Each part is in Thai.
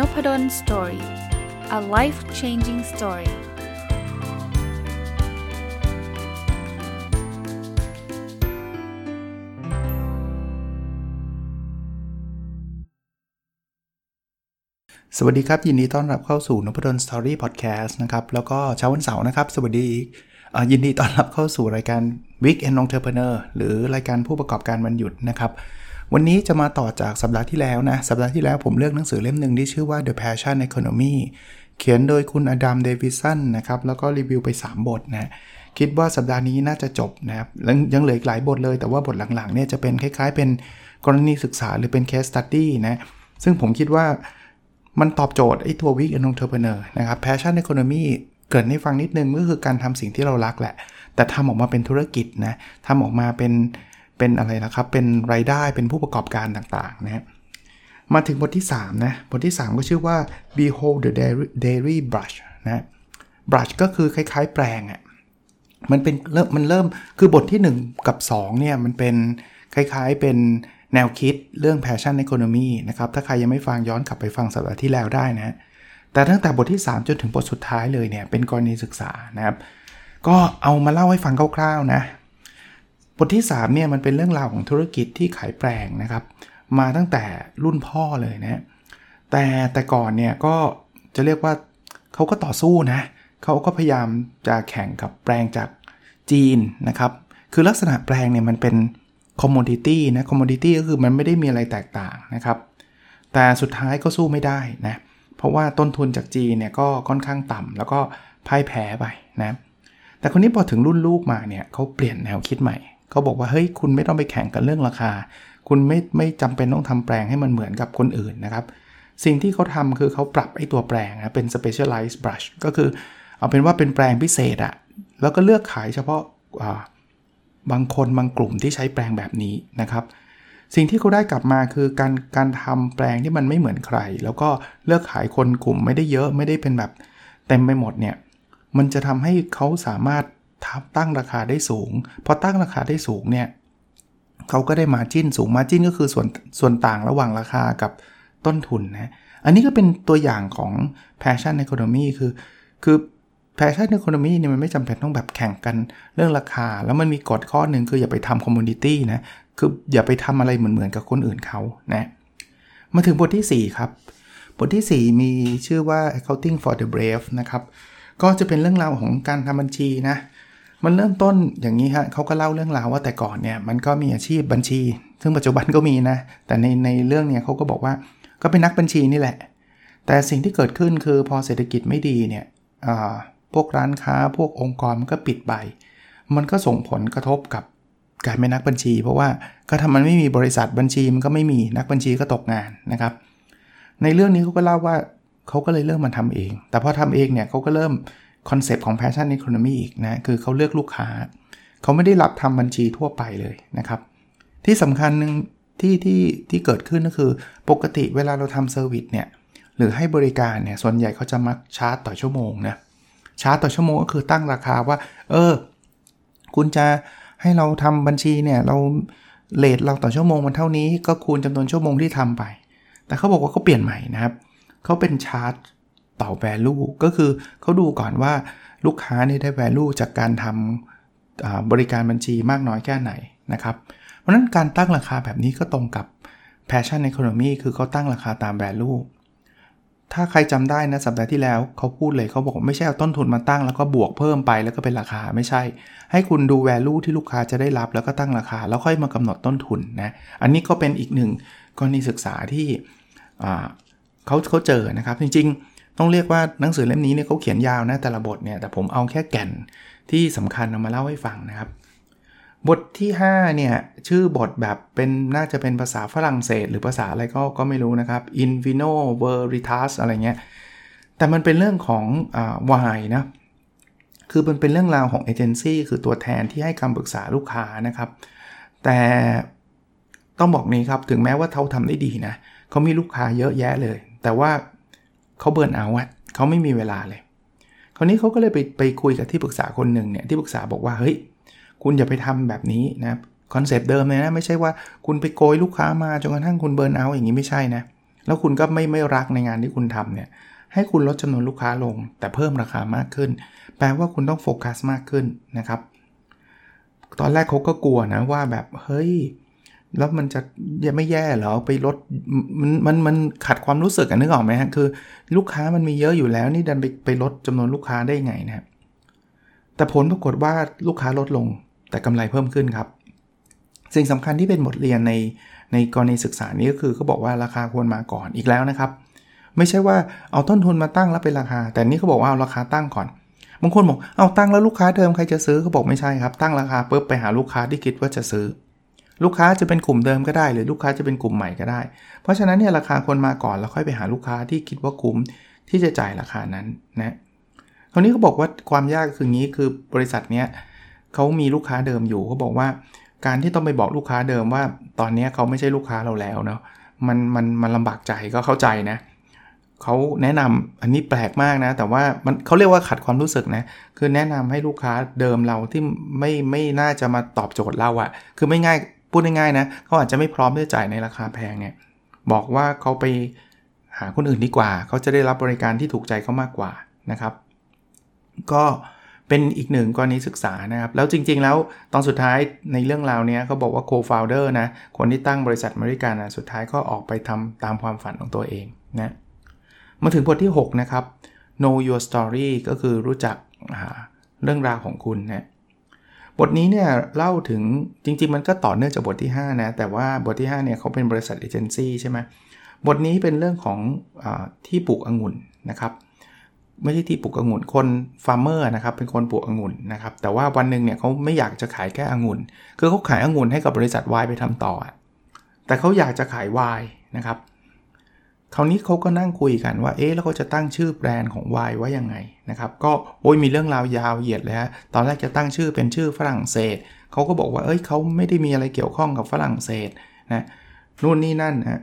Nopadol Story a life changing story สวัสดีครับ ยินดีต้อนรับเข้าสู่นพดล Story พอดแคสต์นะครับ แล้วก็เช้าวันเสาร์นะครับ สวัสดียินดีต้อนรับเข้าสู่รายการ Weekend Entrepreneur หรือรายการผู้ประกอบการวันหยุดนะครับ วันนี้จะมาต่อจากสัปดาห์ที่แล้วนะ สัปดาห์ที่แล้วผมเลือกหนังสือเล่มหนึ่งที่ชื่อว่า The Passion Economy เขียนโดยคุณอดัมเดวิสันนะครับ แล้วก็รีวิวไป 3 บทนะ คิดว่าสัปดาห์นี้น่าจะจบนะครับ ยังเหลืออีกหลายบทเลย แต่ว่าบทหลังๆเนี่ยจะเป็นคล้ายๆ เป็นกรณีศึกษาหรือเป็น case study นะ ซึ่งผมคิดว่ามันตอบโจทย์ไอ้ตัว Week Entrepreneur นะครับ Passion Economy เกิดให้ฟังนิดนึงก็คือการทำสิ่งที่เรารักแหละ แต่ทำออกมาเป็นธุรกิจนะทำออกมาเป็น เป็นอะไรนะครับ เป็นรายได้เป็นผู้ประกอบการต่างๆนะมาถึงบทที่3นะบทที่ 3 ก็ชื่อว่า behold the dairy brush นะ brush ก็คือคล้ายๆ แปลงอะ่ะมันเป็นเริ่มมันเริ่มคือบทที่ 1 กับ 2 เนี่ย มันเป็นคล้ายๆเป็นแนวคิดเรื่อง passion economy นะครับ ถ้าใครยังไม่ฟังย้อนกลับไปฟังสัปดาห์ที่แล้วได้นะ แต่ตั้งแต่บทที่ 3 จนถึงบทสุดท้ายเลยเนี่ย เป็นกรณีศึกษานะครับ ก็เอามาเล่าให้ฟังคร่าวๆนะ บทที่3เนี่ยมันเป็นเรื่องราวของธุรกิจที่ขายแปรงนะครับ มาตั้งแต่รุ่นพ่อเลยนะแต่แต่ก่อนเนี่ยก็จะเรียกว่าเขาก็ต่อสู้นะเขาก็พยายามจะแข่งกับแปรงจากจีนนะครับ คือลักษณะแปรงเนี่ยมันเป็น commodity นะ commodity ก็คือมันไม่ได้มีอะไรแตกต่างนะครับ แต่สุดท้ายก็สู้ไม่ได้นะเพราะว่าต้นทุนจากจีนเนี่ยก็ค่อนข้างต่ำแล้วก็พ่ายแพ้ไปนะแต่คนนี้พอถึงรุ่นลูกมาเนี่ยเขาเปลี่ยนแนวคิดใหม่ เขาบอกว่าเฮ้ยคุณไม่ต้องไปแข่งกันเรื่องราคา คุณไม่ไม่จำเป็นต้องทำแปลงให้มันเหมือนกับคนอื่นนะครับ สิ่งที่เขาทำคือเขาปรับไอ้ตัวแปลงนะเป็น specialized brush ก็คือเอาเป็นว่าเป็นแปลงพิเศษอะแล้วก็เลือกขายเฉพาะบางคนบางกลุ่มที่ใช้แปลงแบบนี้นะครับ สิ่งที่เขาได้กลับมาคือการการทำแปลงที่มันไม่เหมือนใคร แล้วก็เลือกขายคนกลุ่มไม่ได้เยอะไม่ได้เป็นแบบเต็มไปหมดเนี่ยมันจะทำให้เขาสามารถ ตั้งราคาได้สูง พอตั้งราคาได้สูงเนี่ยเขาก็ได้มาจิ้นสูงมาจิ้นก็คือส่วนส่วนต่างระหว่างราคากับต้นทุนนะอันนี้ก็เป็นตัวอย่างของ passion economy คือคือ passion economy เนี่ยมันไม่จำเป็นต้องแบบแข่งกันเรื่องราคา แล้วมันมีกฎข้อหนึ่งคืออย่าไปทำ community นะคืออย่าไปทำอะไรเหมือนๆกับคนอื่นเขานะมาถึงบทที่ 4 ครับ บทที่ 4 มีชื่อว่า accounting for the brave นะครับ ก็จะเป็นเรื่องราวของการทำบัญชีนะ มันเริ่มต้นอย่างนี้ฮะเขาก็เล่าเรื่องราวว่าแต่ก่อนเนี่ยมันก็มีอาชีพบัญชี ซึ่งปัจจุบันก็มีนะ แต่ในในเรื่องเนี่ยเขาก็บอกว่าก็เป็นนักบัญชีนี่แหละ แต่สิ่งที่เกิดขึ้นคือพอเศรษฐกิจไม่ดีเนี่ยพวกร้านค้าพวกองค์กรมันก็ปิดไป มันก็ส่งผลกระทบกับการเป็นนักบัญชี เพราะว่าก็ทำมันไม่มีบริษัทบัญชีมันก็ไม่มีนักบัญชีก็ตกงานนะครับ ในเรื่องนี้เขาก็เล่าว่าเขาก็เลยเริ่มมาทำเอง แต่พอทำเองเนี่ยเขาก็เริ่ม concept ของ Passion Economy อีกนะคือเขาเลือกลูกค้า เขาไม่ได้รับทำบัญชีทั่วไปเลยนะครับ ที่สำคัญหนึ่งที่ที่ที่เกิดขึ้นก็คือปกติเวลาเราทำ service เนี่ยหรือให้บริการเนี่ยส่วนใหญ่เขาจะมักชาร์จต่อชั่วโมงนะชาร์จต่อชั่วโมงก็คือตั้งราคาว่า เออ คุณจะให้เราทำบัญชีเนี่ยเราเลทเราต่อชั่วโมงมันเท่านี้ ก็คูณจำนวนชั่วโมงที่ทำไป แต่เขาบอกว่าเขาเปลี่ยนใหม่นะครับเขาเป็นชาร์จ ต่อ value ก็คือเขาดูก่อนว่าลูกค้านี่ได้ value จากการทำบริการบัญชีมากน้อยแค่ไหนนะครับ เพราะนั้นการตั้งราคาแบบนี้ก็ตรงกับ passion economy คือเขาตั้งราคาตาม value ถ้าใครจำได้นะสัปดาห์ที่แล้วเขาพูดเลยเขาบอกไม่ใช่เอาต้นทุนมาตั้งแล้วก็บวกเพิ่มไปแล้วก็เป็นราคาไม่ใช่ ให้คุณดู value ที่ลูกค้าจะได้รับแล้วก็ตั้งราคา แล้วค่อยมากำหนดต้นทุนนะอันนี้ก็เป็นอีกหนึ่งกรณีศึกษาที่เขาเขาเจอนะครับ จริง ต้องเรียกว่าหนังสือเล่มนี้เนี่ยเขาเขียนยาวนะแต่ละบทเนี่ยแต่ผมเอาแค่แก่นที่สำคัญเอามาเล่าให้ฟังนะครับ บทที่5เนี่ยชื่อบทแบบเป็นน่าจะเป็นภาษาฝรั่งเศส หรือภาษาอะไรก็ก็ไม่รู้นะครับ in vino veritas อะไรเงี้ยแต่มันเป็นเรื่องของวายนะคือมันเป็นเรื่องราวของเอเจนซี่คือตัวแทนที่ให้คำปรึกษาลูกค้านะครับ แต่ต้องบอกนี้ครับ ถึงแม้ว่าเขาทำได้ดีนะเขามีลูกค้าเยอะแยะเลย แต่ว่า เขาเบิร์นเอาอะเขาไม่มีเวลาเลย คราวนี้เขาก็เลยไปไปคุยกับที่ปรึกษาคนหนึ่งเนี่ยที่ปรึกษาบอกว่าเฮ้ยคุณอย่าไปทำแบบนี้นะ concept เดิมเลยนะไม่ใช่ว่าคุณไปโกยลูกค้ามาจนกระทั่งคุณ burnout อย่างนี้ไม่ใช่นะแล้วคุณก็ไม่ไม่รักในงานที่คุณทำเนี่ยให้คุณลดจำนวนลูกค้าลง แต่เพิ่มราคามากขึ้น แปลว่าคุณต้องโฟกัสมากขึ้นนะครับ ตอนแรกเขาก็กลัวนะว่าแบบเฮ้ย แล้วมันจะยังไม่แย่เหรอไปลดมันมันมันขัดความรู้สึกอะนึกออกไหมฮะคือ ลูกค้ามันมีเยอะอยู่แล้วนี่ดันไปไปลดจำนวนลูกค้าได้ไงนะครับแต่ผลปรากฏว่าลูกค้าลดลงแต่กำไรเพิ่มขึ้นครับ สิ่งสำคัญที่เป็นบทเรียนในในกรณีศึกษานี้ก็คือเขาบอกว่าราคาควรมาก่อนอีกแล้วนะครับ ไม่ใช่ว่าเอาต้นทุนมาตั้งแล้วเป็นราคา แต่นี่เขาบอกว่าเอาราคาตั้งก่อนบางคนบอกเอาตั้งแล้วลูกค้าเดิมใครจะซื้อเขาบอกไม่ใช่ครับตั้งราคาปุ๊บไปหาลูกค้าที่คิดว่าจะซื้อ ลูกค้าจะเป็นกลุ่มเดิมก็ได้ หรือลูกค้าจะเป็นกลุ่มใหม่ก็ได้ เพราะฉะนั้นเนี่ยราคาควรมาก่อนแล้วค่อยไปหาลูกค้าที่คิดว่าคุ้มที่จะจ่ายราคานั้นนะคราวนี้เขาบอกว่าความยากคืองี้คือบริษัทเนี้ยเขามีลูกค้าเดิมอยู่เขาบอกว่า การที่ต้องไปบอกลูกค้าเดิมว่า ตอนนี้เขาไม่ใช่ลูกค้าเราแล้วเนาะมันมันมันลำบากใจก็เข้าใจนะเขาแนะนำอันนี้แปลกมากนะ แต่ว่ามันเขาเรียกว่าขัดความรู้สึกนะคือแนะนำให้ลูกค้าเดิมเราที่ไม่ไม่น่าจะมาตอบโจทย์เราอะคือไม่ง่าย พูดง่ายๆนะเขาอาจจะไม่พร้อมที่จะจ่ายในราคาแพงเนี่ยบอกว่าเขาไปหาคนอื่นดีกว่า เขาจะได้รับบริการที่ถูกใจเขามากกว่านะครับ ก็เป็นอีกหนึ่งกรณีศึกษานะครับ แล้วจริงๆแล้วตอนสุดท้ายในเรื่องราวนี้เขาบอกว่า co-founder นะ คนที่ตั้งบริษัทบริการนะสุดท้ายก็ออกไปทำตามความฝันของตัวเองนะมาถึงบทที่ 6 นะครับ know your story ก็คือรู้จักเรื่องราวของคุณนะ บทนี้เนี่ยเล่าถึงจริง ๆ มันก็ต่อเนื่องจากบทที่ 5 นะ แต่ว่าบทที่ 5 เนี่ยเขาเป็นบริษัทเอเจนซี่ใช่ไหมบทนี้เป็นเรื่องของอที่ปลูกองุ่นนะครับไม่ใช่ที่ปลูกองุ่นคน farmer นะครับเป็นคนปลูกองุ่นนะครับแต่ว่าวันหนึ่งเนี่ยเขาไม่อยากจะขายแค่องุ่น คือเขาขายองุ่นให้กับบริษัทไวน์ไปทำต่อ แต่เขาอยากจะขายไวน์นะครับ คราวนี้เขาก็นั่งคุยกันว่า เอ๊ะ แล้วเขาจะตั้งชื่อแบรนด์ของวายว่ายังไงนะครับ ก็โอ้ยมีเรื่องราวยาวเหยียดเลยฮะ ตอนแรกจะตั้งชื่อเป็นชื่อฝรั่งเศส เขาก็บอกว่า เอ้ยเขาไม่ได้มีอะไรเกี่ยวข้องกับฝรั่งเศสนะ นู่นนี่นั่นนะ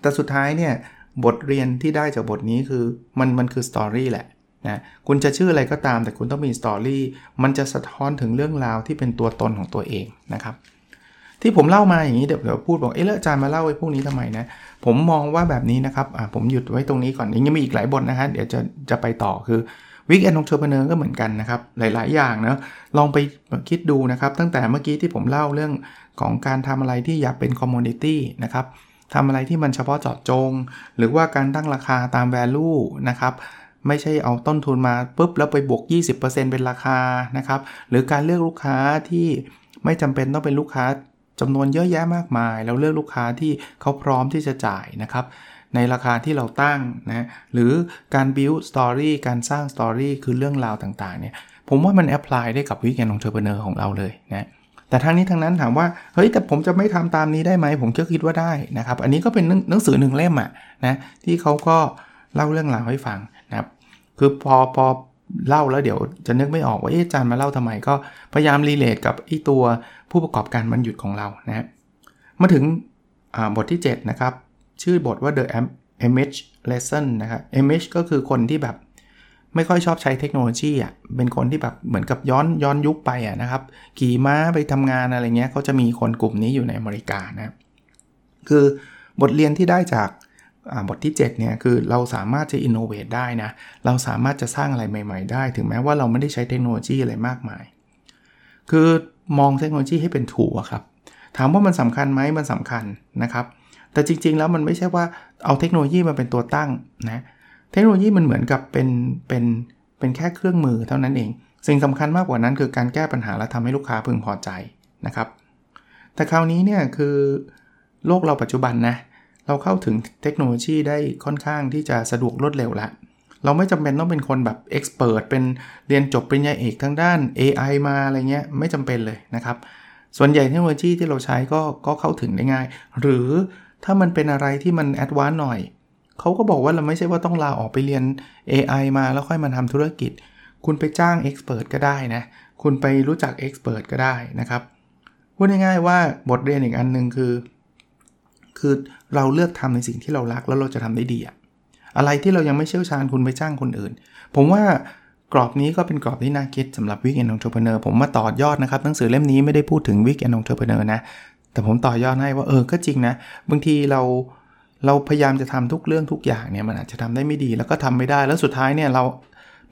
แต่สุดท้ายเนี่ยบทเรียนที่ได้จากบทนี้คือมันมันคือสตอรี่แหละนะคุณจะชื่ออะไรก็ตามแต่คุณต้องมีสตอรี่ มันจะสะท้อนถึงเรื่องราวที่เป็นตัวตนของตัวเองนะครับ ที่ผมเล่ามาอย่างนี้เดี๋ยวเดี๋ยวพูดบอกเอ๊ะแล้วอาจารย์มาเล่าไว้พวกนี้ทำไมนะผมมองว่าแบบนี้นะครับอ่าผมหยุดไว้ตรงนี้ก่อนยังมีอีกหลายบทนะฮะเดี๋ยวจะจะไปต่อคือ weekend entrepreneur ก็เหมือนกันนะครับ หลาย ๆ อย่างนะลองไปคิดดูนะครับ ตั้งแต่เมื่อกี้ที่ผมเล่าเรื่องของการทำอะไรที่อย่าเป็น commodity นะครับทำอะไรที่มันเฉพาะเจาะจง หรือว่าการตั้งราคาตาม value นะครับไม่ใช่เอาต้นทุนมาปุ๊บแล้วไปบวก 20%เป็นราคานะครับ หรือการเลือกลูกค้าที่ไม่จำเป็นต้องเป็นลูกค้า จำนวนเยอะแยะมากมาย แล้วเลือกลูกค้าที่เขาพร้อมที่จะจ่ายนะครับในราคาที่เราตั้งนะหรือการ build story การสร้าง story คือเรื่องราวต่างๆเนี่ยผมว่ามัน apply ได้กับวิกแอนองเทอร์เ e เนอร์ของเราเลยนะแต่ทางนี้ทางนั้นถามว่าเฮ้ยแต่ผมจะไม่ทำตามนี้ได้ไหม ผมก็คิดว่าได้นะครับ อันนี้ก็เป็นหนังสือหนึ่งเล่มอะนะที่เขาก็เล่าเรื่องราวให้ฟังนะครับคือพอพอ เล่าแล้วเดี๋ยวจะนึกไม่ออกว่าเอ๊ะอาจารย์มาเล่าทำไมก็พยายามรีเลทกับไอ้ตัวผู้ประกอบการมันหยุดของเรานะมาถึงบทที่ 7 นะครับ ชื่อบทว่า the image lesson นะครับ image ก็คือคนที่แบบไม่ค่อยชอบใช้เทคโนโลยีอะ เป็นคนที่แบบเหมือนกับย้อนย้อนยุคไปอะนะครับ ขี่ม้าไปทำงานอะไรเงี้ยเขาจะมีคนกลุ่มนี้อยู่ในอเมริกานะ คือบทเรียนที่ได้จาก บทที่ 7 เนี่ยคือเราสามารถจะ innovate ได้นะ เราสามารถจะสร้างอะไรใหม่ ๆ ได้ ถึงแม้ว่าเราไม่ได้ใช้เทคโนโลยีอะไรมากมาย คือมองเทคโนโลยีให้เป็น tool ครับ ถามว่ามันสำคัญไหมมันสำคัญนะครับ แต่จริง ๆ แล้วมันไม่ใช่ว่าเอาเทคโนโลยีมาเป็นตัวตั้งนะ เทคโนโลยีมันเหมือนกับเป็นเป็นเป็นแค่เครื่องมือเท่านั้นเอง สิ่งสำคัญมากกว่านั้นคือการแก้ปัญหาและทำให้ลูกค้าพึงพอใจนะครับ แต่คราวนี้เนี่ยคือโลกเราปัจจุบันนะเเราเข้าถึงเทคโนโลยีได้ค่อนข้างที่จะสะดวกรวดเร็วละ เราไม่จำเป็นต้องเป็นคนแบบ expert เป็นเรียนจบปริญญาเอกทางด้าน AI มาอะไรเงี้ยไม่จำเป็นเลยนะครับ ส่วนใหญ่เทคโนโลยีที่เราใช้ก็ก็เข้าถึงได้ง่าย หรือถ้ามันเป็นอะไรที่มัน advance หน่อย เขาก็บอกว่าเราไม่ใช่ว่าต้องลาออกไปเรียน AI มาแล้วค่อยมาทำธุรกิจ คุณไปจ้าง expert ก็ได้นะ คุณไปรู้จัก expert ก็ได้นะครับ พูดง่ายๆว่าบทเรียนอีกอันหนึ่งคือ คือเราเลือกทำในสิ่งที่เรารักแล้วเราจะทำได้ดีอะอะไรที่เรายังไม่เชี่ยวชาญคุณไปจ้างคนอื่น ผมว่ากรอบนี้ก็เป็นกรอบที่น่าคิดสำหรับ weekend entrepreneur ผมมาต่อยอดนะครับหนังสือเล่มนี้ไม่ได้พูดถึง weekend entrepreneur นะ แต่ผมต่อยอดให้ว่าเออก็จริงนะ บางทีเราเราพยายามจะทำทุกเรื่องทุกอย่างเนี่ยมันอาจจะทำได้ไม่ดีแล้วก็ทำไม่ได้แล้วสุดท้ายเนี่ยเรา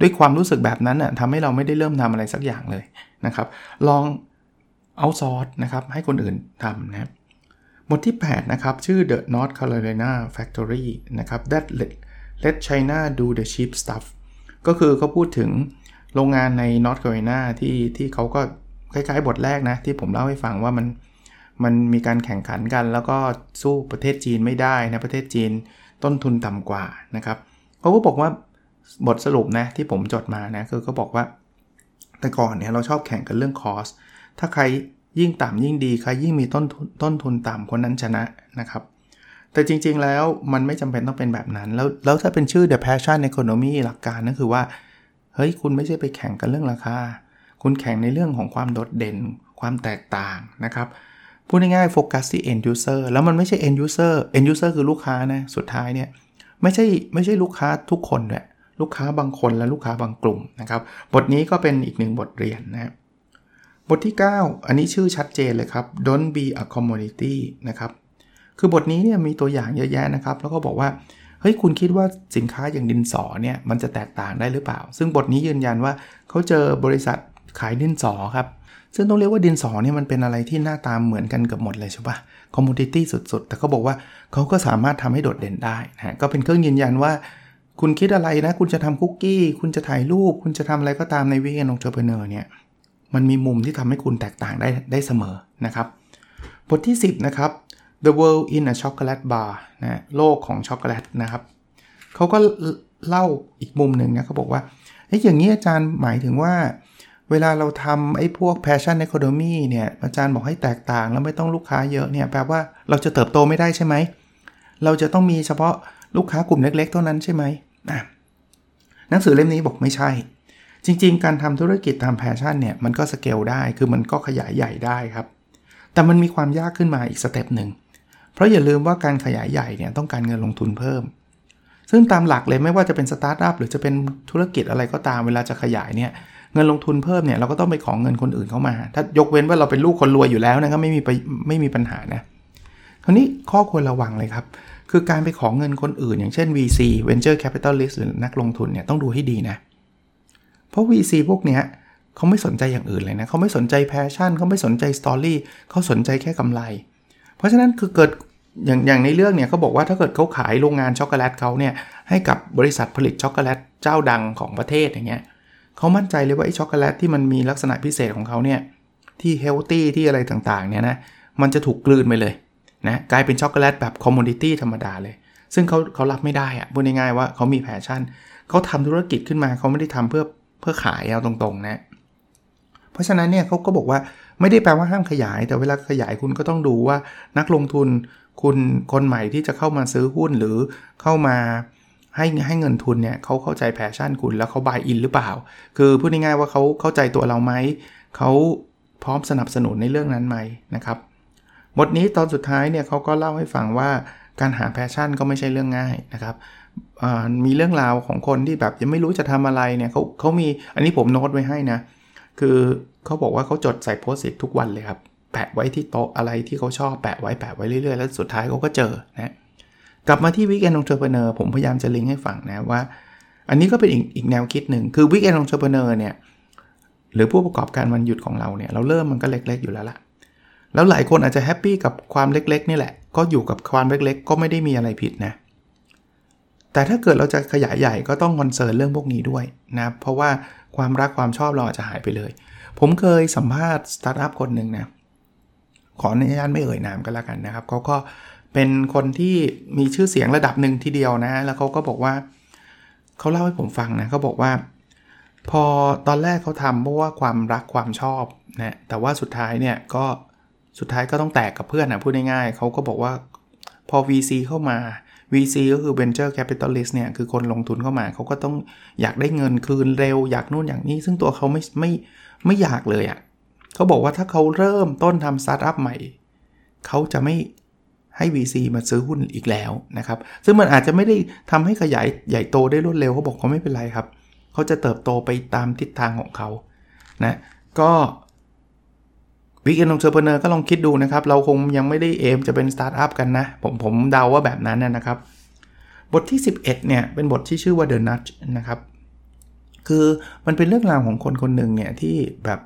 ด้วยความรู้สึกแบบนั้นน่ะทำให้เราไม่ได้เริ่มทำอะไรสักอย่างเลยนะครับ ลองเอาซอร์สนะครับให้คนอื่นทำนะครับ บทที่ 8 นะครับ ชื่อ The North Carolina Factory นะครับ that let let China do the cheap stuff ก็คือเขาพูดถึงโรงงานใน North Carolina ที่ที่เขาก็คล้ายๆบทแรกนะ ที่ผมเล่าให้ฟังว่ามันมันมีการแข่งขันกัน แล้วก็สู้ประเทศจีนไม่ได้นะ ประเทศจีนต้นทุนต่ำกว่านะครับเขาก็บอกว่าบทสรุปนะที่ผมจดมานะคือเขาบอกว่า แต่ก่อนเนี่ยเราชอบแข่งกันเรื่องคอสถ้าใคร ยิ่งต่ำยิ่งดีใครยิ่งมีต้นต้นทุนต่ำคนนั้นชนะนะครับแต่จริงๆ แล้วมันไม่จำเป็นต้องเป็นแบบนั้น แล้วแล้วถ้าเป็นชื่อ The Passion Economy หลักการนั่นคือว่า เฮ้ย คุณไม่ใช่ไปแข่งกันเรื่องราคา คุณแข่งในเรื่องของความโดดเด่น ความแตกต่างนะครับ พูดง่ายๆ โฟกัสที่ end user แล้วมันไม่ใช่ end user end user คือลูกค้านะ สุดท้ายเนี่ย ไม่ใช่ไม่ใช่ลูกค้าทุกคนด้วยลูกค้าบางคนและลูกค้าบางกลุ่มนะครับ บทนี้ก็เป็นอีกหนึ่งบทเรียนนะครับ บทที่ 9 อันนี้ชื่อชัดเจนเลยครับ don't be a commodity นะครับ คือบทนี้เนี่ยมีตัวอย่างเยอะแยะนะครับ แล้วก็บอกว่า เฮ้ย คุณคิดว่าสินค้าอย่างดินสอเนี่ย มันจะแตกต่างได้หรือเปล่า ซึ่งบทนี้ยืนยันว่าเขาเจอบริษัทขายดินสอครับ ซึ่งต้องเรียกว่าดินสอเนี่ยมันเป็นอะไรที่หน้าตามันเหมือนกันกับหมดเลยใช่ปะ commodity สุดๆ แต่เขาบอกว่าเขาก็สามารถทำให้โดดเด่นได้นะก็เป็นเครื่องยืนยันว่า คุณคิดอะไรนะ คุณจะทำคุกกี้ คุณจะถ่ายรูป คุณจะทำอะไรก็ตามใน weekend entrepreneur เนี่ย มันมีมุมที่ทำให้คุณแตกต่างได้ได้เสมอนะครับ บทที่ 10 นะครับ The World in a Chocolate Bar นะโลกของช็อกโกแลตนะครับเขาก็เล่าอีกมุมหนึ่งนะเขาบอกว่าไอ้อย่างนี้อาจารย์หมายถึงว่า เวลาเราทำไอ้พวก passion economy เนี่ยอาจารย์บอกให้แตกต่างแล้วไม่ต้องลูกค้าเยอะเนี่ยแปลว่าเราจะเติบโตไม่ได้ใช่ไหม เราจะต้องมีเฉพาะลูกค้ากลุ่มเล็ก ๆ เท่านั้นใช่ไหมหนังสือเล่มนี้บอกไม่ใช่ จริง ๆ การทำธุรกิจตาม passion เนี่ยมันก็สเกลได้คือมันก็ขยายใหญ่ได้ครับ แต่มันมีความยากขึ้นมาอีก step หนึ่งเพราะอย่าลืมว่าการขยายใหญ่เนี่ยต้องการเงินลงทุนเพิ่ม ซึ่งตามหลักเลยไม่ว่าจะเป็นสตาร์ทอัพหรือจะเป็นธุรกิจอะไรก็ตามเวลาจะขยายเนี่ยเงินลงทุนเพิ่มเนี่ยเราก็ต้องไปขอเงินคนอื่นเข้ามา ถ้ายกเว้นว่าเราเป็นลูกคนรวยอยู่แล้วนะก็ไม่มีไม่มีปัญหานะคราวนี้ข้อควรระวังเลยครับ คือการไปขอเงินคนอื่น อย่างเช่น VC Venture Capitalist หรือนักลงทุนเนี่ยต้องดูให้ดีนะเเพราะ VC พวกเนี้ยเขาไม่สนใจอย่างอื่นเลยนะเขาไม่สนใจ passion เขาไม่สนใจ storyเขาสนใจแค่กำไร เพราะฉะนั้นคือเกิดอย่างอย่างในเรื่องเนี่ยเขาบอกว่าถ้าเกิดเขาขายโรงงานช็อกโกแลตเขาเนี่ยให้กับบริษัทผลิตช็อกโกแลตเจ้าดังของประเทศอย่างเงี้ยเขามั่นใจเลยว่าไอ้ช็อกโกแลตที่มันมีลักษณะพิเศษของเขาเนี่ยที่ healthy ที่อะไรต่างๆเนี่ยนะมันจะถูกกลืนไปเลยนะกลายเป็นช็อกโกแลตแบบ commodity ธรรมดาเลย ซึ่งเขาเขารับไม่ได้อะพูดง่ายๆว่าเขามี passion เขาทำธุรกิจขึ้นมาเขาไม่ได้ทำเพื่อ เพื่อขายเอาตรงๆนะ เพราะฉะนั้นเนี่ยเขาก็บอกว่าไม่ได้แปลว่าห้ามขยาย แต่เวลาขยายคุณก็ต้องดูว่านักลงทุนคุณคนใหม่ที่จะเข้ามาซื้อหุ้นหรือเข้ามาให้ให้เงินทุนเนี่ยเขาเข้าใจ passion คุณแล้วเขา buy in หรือเปล่า คือพูดง่ายๆว่าเขาเข้าใจตัวเราไหมเขาพร้อมสนับสนุนในเรื่องนั้นไหมนะครับบทนี้ตอนสุดท้ายเนี่ยเขาก็เล่าให้ฟังว่าการหา passion ก็ไม่ใช่เรื่องง่ายนะครับ มีเรื่องราวของคนที่แบบยังไม่รู้จะทำอะไรเนี่ยเขาเขามีอันนี้ผมโน้ตไว้ให้นะ คือเขาบอกว่าเขาจดใส่ Post-it ทุกวันเลยครับ แปะไว้ที่โต๊ะอะไรที่เขาชอบแปะไว้แปะไว้เรื่อยๆ แล้วสุดท้ายเขาก็เจอนะกลับมาที่ weekend entrepreneur ผมพยายามจะลิงก์ให้ฟังนะว่า อันนี้ก็เป็นอีกอีกแนวคิดหนึ่งคือ weekend entrepreneur เนี่ยหรือผู้ประกอบการวันหยุดของเราเนี่ยเราเริ่มมันก็เล็กๆอยู่แล้วล่ะแล้วหลายคนอาจจะ happy กับความเล็กๆนี่แหละก็อยู่กับความเล็กๆ ก็ไม่ได้มีอะไรผิดนะ แต่ถ้าเกิดเราจะขยายใหญ่ก็ต้อง concern เรื่องพวกนี้ด้วยนะเพราะว่าความรักความชอบเราอาจจะหายไปเลย ผมเคยสัมภาษณ์สตาร์ทอัพคนหนึ่งนะขออนุญาตไม่เอ่ยนามก็แล้วกันนะครับเขาก็เป็นคนที่มีชื่อเสียงระดับหนึ่งทีเดียวนะแล้วเขาก็บอกว่าเขาเล่าให้ผมฟังนะเขาบอกว่า พอตอนแรกเขาทำเพราะว่าความรักความชอบนะแต่ว่าสุดท้ายเนี่ยก็สุดท้ายก็ต้องแตกกับเพื่อนนะพูดง่ายๆเขาก็บอกว่าพอ VC เข้ามา VC ก็คือ Venture Capitalist เนี่ยคือคนลงทุนเข้ามาเขาก็ต้องอยากได้เงินคืนเร็ว อยากนู่นอย่างนี้ ซึ่งตัวเขาไม่ไม่ไม่อยากเลยอะ่ะเขาบอกว่าถ้าเขาเริ่มต้นทำสตาร์ทอัพใหม่ เขาจะไม่ให้ VC มาซื้อหุ้นอีกแล้วนะครับ ซึ่งมันอาจจะไม่ได้ทำให้ขยายใหญ่โตได้รวดเร็วเขาบอกเขาไม่เป็นไรครับ เขาจะเติบโตไปตามทิศทางของเขานะ ก็ weekend entrepreneur ก็ลองคิดดูนะครับ เราคงยังไม่ได้ aim จะเป็นสตาร์ทอัพกันนะ ผมผมเดาว่าแบบนั้นนะครับ บทที่ 11 เนี่ย เป็นบทที่ชื่อว่า The Nudge นะครับ คือมันเป็นเรื่องราวของคนคนหนึ่งเนี่ย ที่แบบ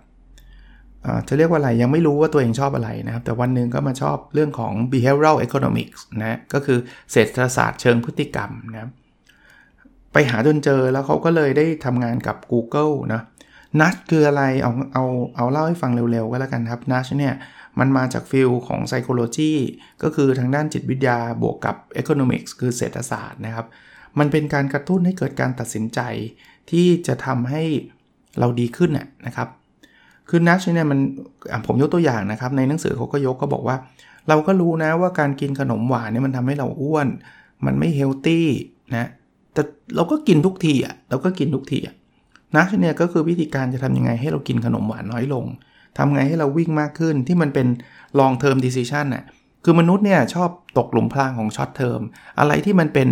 จะเรียกว่าอะไรยังไม่รู้ว่าตัวเองชอบอะไรนะครับ แต่วันหนึ่งก็มาชอบเรื่องของ behavioral economics นะก็คือเศรษฐศาสตร์เชิงพฤติกรรมนะไปหาจนเจอแล้วเขาก็เลยได้ทำงานกับ Google นะ นัชคืออะไรเอาเอาเอาเล่าให้ฟังเร็วๆ ก็แล้วกันครับนัชเนี่ยมันมาจากฟิลของ psychology ก็คือทางด้านจิตวิทยาบวกกับ economics คือเศรษฐศาสตร์นะครับ มันเป็นการกระตุ้นให้เกิดการตัดสินใจ ที่จะทำให้เราดีขึ้นนะครับ คือนัชเนี่ยมันผมยกตัวอย่างนะครับ ในหนังสือเขาก็ยกก็บอกว่า เราก็รู้นะว่าการกินขนมหวานเนี่ยมันทำให้เราอ้วน มันไม่เฮลตี้นะแต่เราก็กินทุกทีอะเราก็กินทุกทีอะ นัชเนี่ยก็คือวิธีการจะทำยังไงให้เรากินขนมหวานน้อยลงทำไงให้เราวิ่งมากขึ้นที่มันเป็น long term decision น่ะคือมนุษย์เนี่ยชอบตกหลุมพรางของ short term อะไรที่มันเป็น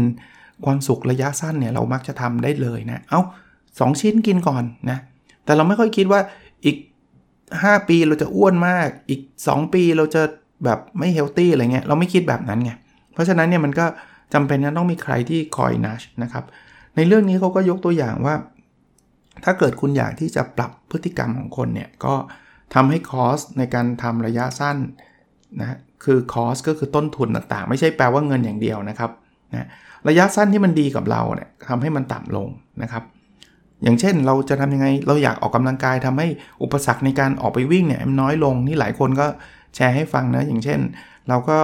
ความสุขระยะสั้นเนี่ยเรามักจะทำได้เลยนะ เอา้าชิ้นกินก่อนนะ แต่เราไม่ค่อยคิดว่าอีก 5 ปีเราจะอ้วนมาก อีก 2 ปีเราจะแบบไม่เฮลตี้อะไรเงี้ยเราไม่คิดแบบนั้นไง เพราะฉะนั้นเนี่ยมันก็จำเป็นนะต้องมีใครที่คอยนัชนะครับ ในเรื่องนี้เขาก็ยกตัวอย่างว่า ถ้าเกิดคุณอยากที่จะปรับพฤติกรรมของคนเนี่ย ก็ทำให้คอสในการทำระยะสั้นนะคือคอสก็คือต้นทุนต่างๆ ไม่ใช่แปลว่าเงินอย่างเดียวนะครับนะระยะสั้นที่มันดีกับเราเนี่ยทำให้มันต่ำลงนะครับอย่างเช่นเราจะทำยังไงเราอยากออกกำลังกายทำให้อุปสรรคในการออกไปวิ่งเนี่ยมันน้อยลงนี่หลายคนก็แชร์ให้ฟังนะอย่างเช่น เราก็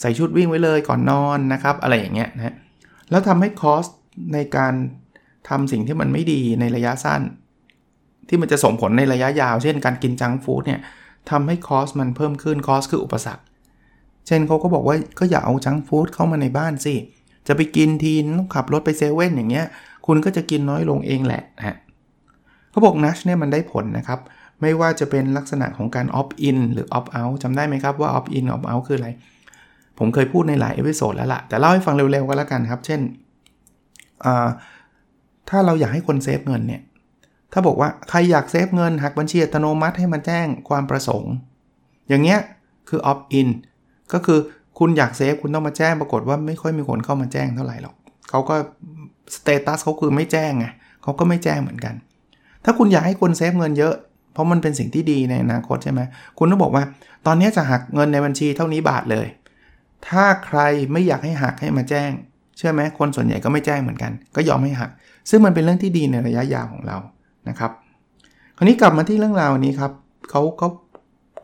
ใส่ชุดวิ่งไว้เลยก่อนนอนนะครับอะไรอย่างเงี้ยนะแล้วทำให้คอสในการ ทำสิ่งที่มันไม่ดีในระยะสั้น ที่มันจะส่งผลในระยะยาว เช่นการกินจังฟู้ดเนี่ยทำให้คอสมันเพิ่มขึ้นคอสคืออุปสรรค เช่นเขาก็บอกว่าก็อย่าเอาจังฟู้ดเข้ามาในบ้านสิจะไปกินทีนต้องขับรถไปเซเว่นอย่างเงี้ย คุณก็จะกินน้อยลงเองแหละนะเขาบอกนัชเนี่ยมันได้ผลนะครับ ไม่ว่าจะเป็นลักษณะของการ opt in หรือ opt out จำได้ไหมครับว่า opt in opt out คืออะไร ผมเคยพูดในหลาย episode แล้วล่ะ แต่เล่าให้ฟังเร็วๆก็แล้วกันครับ เช่น ถ้าเราอยากให้คน save เงินเนี่ย ถ้าบอกว่าใครอยาก save เงินหักบัญชีอัตโนมัติให้มันแจ้งความประสงค์ อย่างเงี้ยคือ opt in ก็คือคุณอยาก save คุณต้องมาแจ้งปรากฏว่าไม่ค่อยมีคนเข้ามาแจ้งเท่าไหร่หรอกเขาก็สเตตัสเขาคือไม่แจ้งไงเขาก็ไม่แจ้งเหมือนกัน ถ้าคุณอยากให้คนเซฟเงินเยอะ เพราะมันเป็นสิ่งที่ดีในอนาคตใช่ไหมคุณต้องบอกว่า ตอนนี้จะหักเงินในบัญชีเท่านี้บาทเลย ถ้าใครไม่อยากให้หักให้มาแจ้ง เชื่อไหมคนส่วนใหญ่ก็ไม่แจ้งเหมือนกัน ก็ยอมให้หัก ซึ่งมันเป็นเรื่องที่ดีในระยะยาวของเรานะครับ คราวนี้กลับมาที่เรื่องราวนี้ครับเขาเขา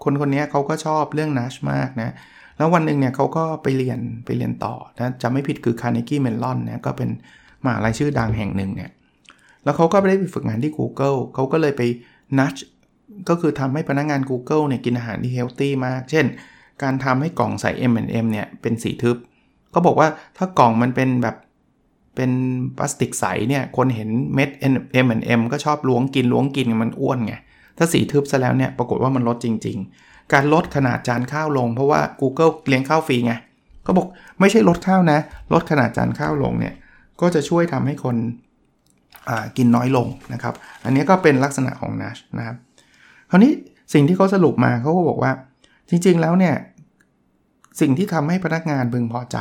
คนคนนี้เขาก็ชอบเรื่องนัชมากนะ แล้ววันหนึ่งเนี่ยเขาก็ไปเรียนไปเรียนต่อนะจะไม่ผิดคือ Carnegie Mellon เนี่ยก็เป็นมหาลัยชื่อดังแห่งหนึ่งเนี่ย แล้วเขาก็ไปได้ไปฝึกงานที่ Google เขาก็เลยไปนัชก็คือทำให้พนักงาน Google เนี่ยกินอาหารที่ healthy มาก เช่น การทำให้กล่องใส่ M&M เนี่ยเป็นสีทึบเขาบอกว่าถ้ากล่องมันเป็นแบบ เป็นพลาสติกใสเนี่ย คนเห็นเม็ด M&M ก็ชอบล้วงกินล้วงกินมันอ้วนไง ถ้าสีทึบซะแล้วเนี่ย ปรากฏว่ามันลดจริง ๆ การลดขนาดจานข้าวลง เพราะว่า Google เลี้ยงข้าวฟรีไงเขาบอกไม่ใช่ลดข้าวนะ ลดขนาดจานข้าวลงเนี่ย ก็จะช่วยทำให้คนกินน้อยลงนะครับ อันนี้ก็เป็นลักษณะของ NASH นะครับ คราวนี้สิ่งที่เขาสรุปมาเขาก็บอกว่า จริงๆแล้วเนี่ย สิ่งที่ทำให้พนักงานพึงพอใจ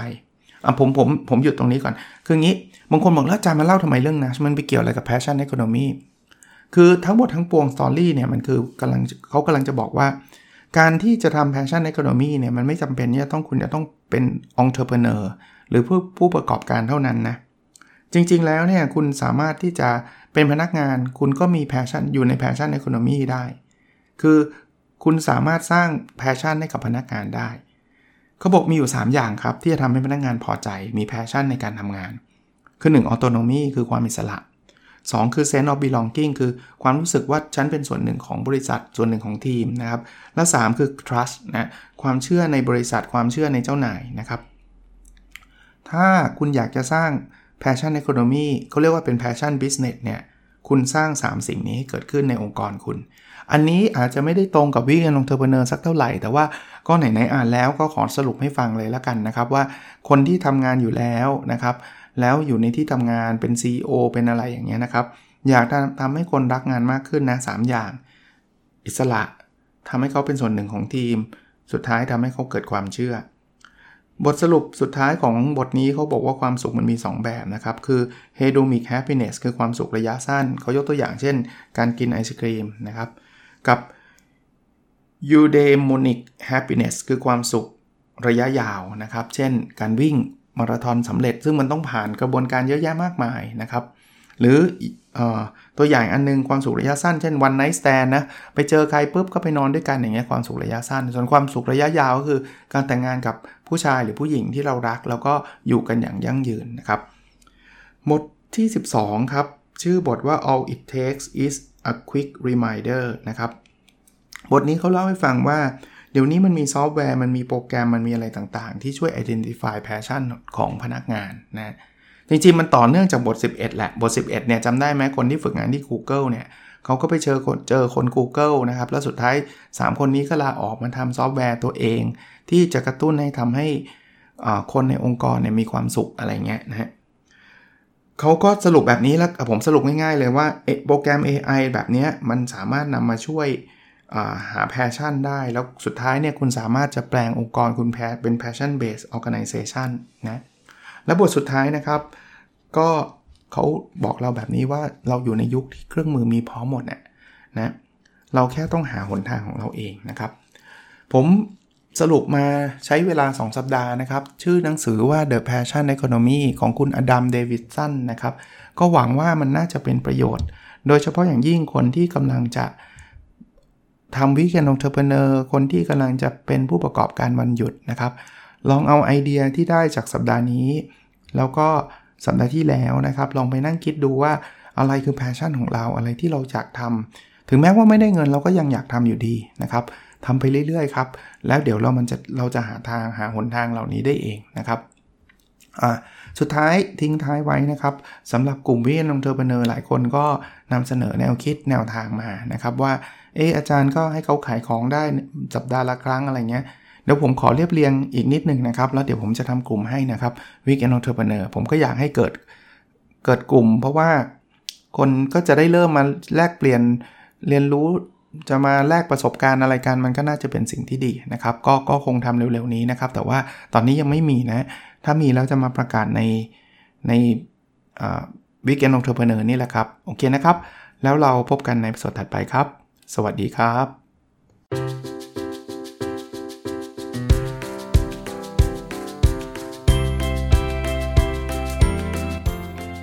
อะผมผมผมหยุดตรงนี้ก่อน คืองี้บางคนบอกแล้วอาจารย์มาเล่าทำไมเรื่อง NASH มันไปเกี่ยวอะไรกับ passion economy คือทั้งหมดทั้งปวง story เนี่ยมันคือกำลังเขากำลังจะบอกว่า การที่จะทำ passion economy เนี่ยมันไม่จำเป็นที่จะต้องคุณจะต้องเป็น entrepreneur หรือผู้ผู้ประกอบการเท่านั้นนะจริงๆแล้วเนี่ยคุณสามารถที่จะเป็นพนักงานคุณก็มี passion อยู่ใน passion economy ได้ คือคุณสามารถสร้าง passion ให้กับพนักงานได้ เขาบอกมีอยู่ 3 อย่างครับ ที่จะทำให้พนักงานพอใจ มี passion ในการทำงาน คือ1 autonomy คือความอิสระ 2 คือ sense of belonging คือความรู้สึกว่าฉันเป็นส่วนหนึ่งของบริษัทส่วนหนึ่งของทีมนะครับ และ 3 คือ trust นะความเชื่อในบริษัทความเชื่อในเจ้านายนะครับ ถ้าคุณอยากจะสร้าง passion economy เขาเรียกว่าเป็น passion business เนี่ย คุณสร้าง 3 สิ่งนี้ให้เกิดขึ้นในองค์กรคุณ อันนี้อาจจะไม่ได้ตรงกับ weekend entrepreneur สักเท่าไหร่ แต่ว่าก็ไหนๆอ่านแล้วก็ขอสรุปให้ฟังเลยแล้วกันนะครับ ว่าคนที่ทำงานอยู่แล้วนะครับ แล้วอยู่ในที่ทำงานเป็น CEO เป็นอะไรอย่างเงี้ยนะครับ อยากทำให้คนรักงานมากขึ้นนะสอย่าง อิสระทำให้เขาเป็นส่วนหนึ่งของทีม สุดท้ายทำให้เขาเกิดความเชื่อ บทสรุปสุดท้ายของบทนี้เขาบอกว่าความสุขมันมี 2 แบบนะครับ คือ hedonic happiness คือความสุขระยะสั้น เขายกตัวอย่างเช่น การกินไอศครีมนะครับ กับ eudaimonic happiness คือความสุขระยะยาวนะครับ เช่น การวิ่งมาราธอนสำเร็จ ซึ่งมันต้องผ่านกระบวนการเยอะแยะมากมายนะครับ หรืออตัวอย่างอันนึงความสุขระยะสั้นเช่น one night stand นะไปเจอใครปุ๊บก็ไปนอนด้วยกันอย่างเงี้ยความสุขระยะสั้น ส่วนความสุขระยะยาวก็คือ การแต่งงานกับผู้ชายหรือผู้หญิงที่เรารัก แล้วก็อยู่กันอย่างยั่งยืนนะครับบทที่ 12 ครับ ชื่อบทว่า all it takes is a quick reminder นะครับบทนี้เขาเล่าให้ฟังว่าเดี๋ยวนี้มันมีซอฟต์แวร์ มันมีโปรแกรมมันมีอะไรต่างๆ ที่ช่วย identify passion ของพนักงานนะ จริงๆ มันต่อเนื่องจากบท 11 แหละ บท 11 เนี่ยจำได้ไหมคนที่ฝึกงานที่ Google เนี่ยเขาก็ไปเจอคนเจอคน Google นะครับ แล้วสุดท้าย 3 คนนี้ก็ลาออกมาทำซอฟต์แวร์ตัวเอง ที่จะกระตุ้นให้ทำให้คนในองค์กรเนี่ยมีความสุขอะไรเงี้ยนะฮะเขาก็สรุปแบบนี้แล้วผมสรุปง่ายๆเลยว่าโปรแกรม AI แบบนี้มันสามารถนำมาช่วยหา passion ได้ แล้วสุดท้ายเนี่ยคุณสามารถจะแปลงองค์กรคุณแพเป็น passion based organization นะ และบทสุดท้ายนะครับ ก็เขาบอกเราแบบนี้ว่าเราอยู่ในยุคที่เครื่องมือมีพร้อมหมดนะนะเราแค่ต้องหาหนทางของเราเองนะครับ ผมสรุปมาใช้เวลา 2 สัปดาห์นะครับ ชื่อหนังสือว่า The Passion Economy ของคุณ Adam Davidson นะครับ ก็หวังว่ามันน่าจะเป็นประโยชน์ โดยเฉพาะอย่างยิ่งคนที่กำลังจะทำ weekend entrepreneur คนที่กำลังจะเป็นผู้ประกอบการวันหยุดนะครับ ลองเอาไอเดียที่ได้จากสัปดาห์นี้ แล้วก็สัปดาห์ที่แล้วนะครับ ลองไปนั่งคิดดูว่าอะไรคือ passion ของเราอะไรที่เราอยากทำถึงแม้ว่าไม่ได้เงินเราก็ยังอยากทำอยู่ดีนะครับทำไปเรื่อยๆครับ แล้วเดี๋ยวเรามันจะเราจะหาทางหาหนทางเหล่านี้ได้เองนะครับสุดท้ายทิ้งท้ายไว้นะครับสำหรับกลุ่ม weekend entrepreneur หลายคนก็นำเสนอแนวคิดแนวทางมานะครับว่าเอออาจารย์ก็ให้เขาขายของได้สัปดาห์ละครั้งอะไรเงี้ย เดี๋ยวผมขอเรียบเรียงอีกนิดนึงนะครับ แล้วเดี๋ยวผมจะทำกลุ่มให้นะครับ weekend entrepreneur ผมก็อยากให้เกิดเกิดกลุ่ม เพราะว่าคนก็จะได้เริ่มมาแลกเปลี่ยนเรียนรู้จะมาแลกประสบการณ์อะไรกันมันก็น่าจะเป็นสิ่งที่ดีนะครับ ก็ก็คงทำเร็วๆนี้นะครับ แต่ว่าตอนนี้ยังไม่มีนะ ถ้ามีแล้วจะมาประกาศในใน Weekend Entrepreneur นี่แหละครับ โอเคนะครับ แล้วเราพบกันใน episode ถัดไปครับ สวัสดีครับ